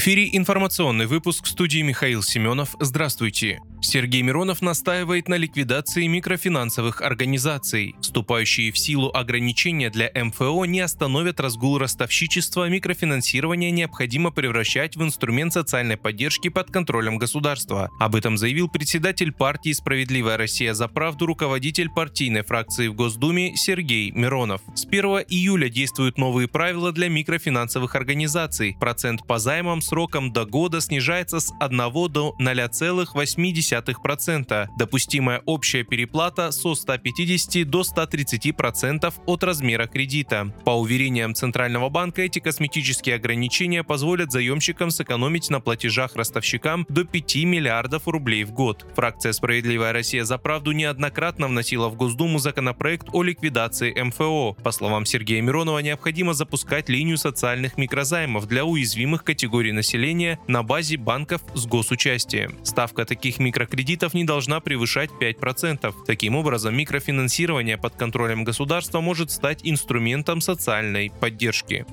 Эфире информационный выпуск студии Михаил Семенов. Здравствуйте. Сергей Миронов настаивает на ликвидации микрофинансовых организаций. Вступающие в силу ограничения для МФО не остановят разгул ростовщичества, микрофинансирование необходимо превращать в инструмент социальной поддержки под контролем государства. Об этом заявил председатель партии «Справедливая Россия за правду» руководитель партийной фракции в Госдуме Сергей Миронов. С 1 июля действуют новые правила для микрофинансовых организаций. Процент по займам сроком до года снижается с 1 до 0,8%. Допустимая общая переплата со 150 до 130% от размера кредита. По уверениям Центрального банка, эти косметические ограничения позволят заемщикам сэкономить на платежах ростовщикам до 5 миллиардов рублей в год. Фракция «Справедливая Россия за правду» неоднократно вносила в Госдуму законопроект о ликвидации МФО. По словам Сергея Миронова, необходимо запускать линию социальных микрозаймов для уязвимых категорий населения на базе банков с госучастием. Ставка таких микрокредитов не должна превышать 5%. Таким образом, микрофинансирование под контролем государства может стать инструментом социальной поддержки.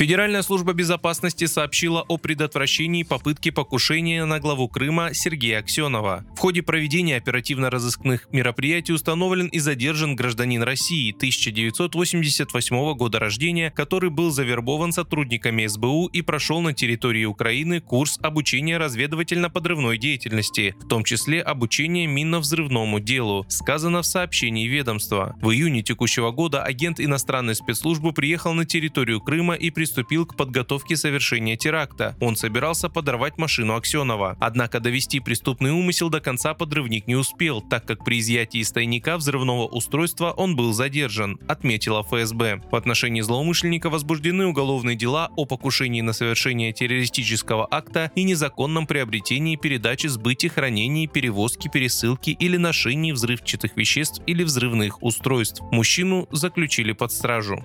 Федеральная служба безопасности сообщила о предотвращении попытки покушения на главу Крыма Сергея Аксенова. В ходе проведения оперативно-розыскных мероприятий установлен и задержан гражданин России 1988 года рождения, который был завербован сотрудниками СБУ и прошел на территории Украины курс обучения разведывательно-подрывной деятельности, в том числе обучение минно-взрывному делу, сказано в сообщении ведомства. В июне текущего года агент иностранной спецслужбы приехал на территорию Крыма и приступил приступил к подготовке совершения теракта. Он собирался подорвать машину Аксенова. Однако довести преступный умысел до конца подрывник не успел, так как при изъятии из тайника взрывного устройства он был задержан, отметила ФСБ. В отношении злоумышленника возбуждены уголовные дела о покушении на совершение террористического акта и незаконном приобретении, передаче, сбытии, хранении, перевозке, пересылке или ношении взрывчатых веществ или взрывных устройств. Мужчину заключили под стражу.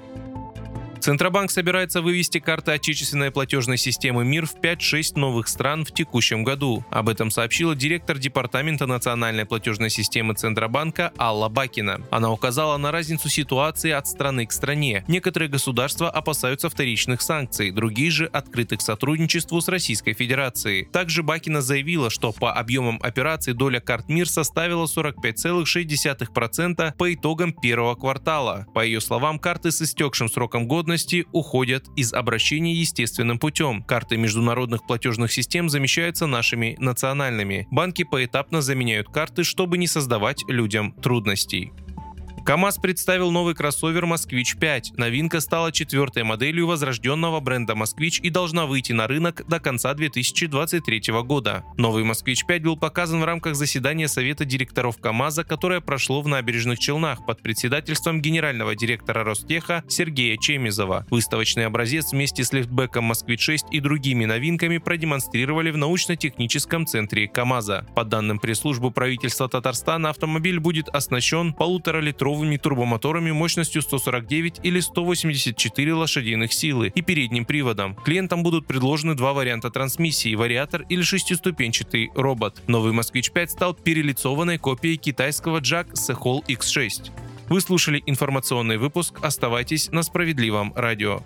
Центробанк собирается вывести карты отечественной платежной системы МИР в 5-6 новых стран в текущем году. Об этом сообщила директор Департамента национальной платежной системы Центробанка Алла Бакина. Она указала на разницу ситуации от страны к стране. Некоторые государства опасаются вторичных санкций, другие же открыты к сотрудничеству с Российской Федерацией. Также Бакина заявила, что по объемам операций доля карт МИР составила 45,6% по итогам первого квартала. По ее словам, карты с истекшим сроком годности доходности уходят из обращения естественным путем. Карты международных платежных систем замещаются нашими национальными. Банки поэтапно заменяют карты, чтобы не создавать людям трудностей. КАМАЗ представил новый кроссовер «Москвич 5». Новинка стала четвертой моделью возрожденного бренда «Москвич» и должна выйти на рынок до конца 2023 года. Новый «Москвич 5» был показан в рамках заседания Совета директоров КАМАЗа, которое прошло в набережных Челнах под председательством генерального директора Ростеха Сергея Чемизова. Выставочный образец вместе с лифтбеком «Москвич-6» и другими новинками продемонстрировали в научно-техническом центре КАМАЗа. По данным пресс-службы правительства Татарстана, автомобиль будет оснащен полуторалитровым литровыми турбомоторами мощностью 149 или 184 лошадиных силы и передним приводом. Клиентам будут предложены два варианта трансмиссии – вариатор или шестиступенчатый робот. Новый Москвич 5 стал перелицованной копией китайского Sehol X6. Вы слушали информационный выпуск. Оставайтесь на справедливом радио.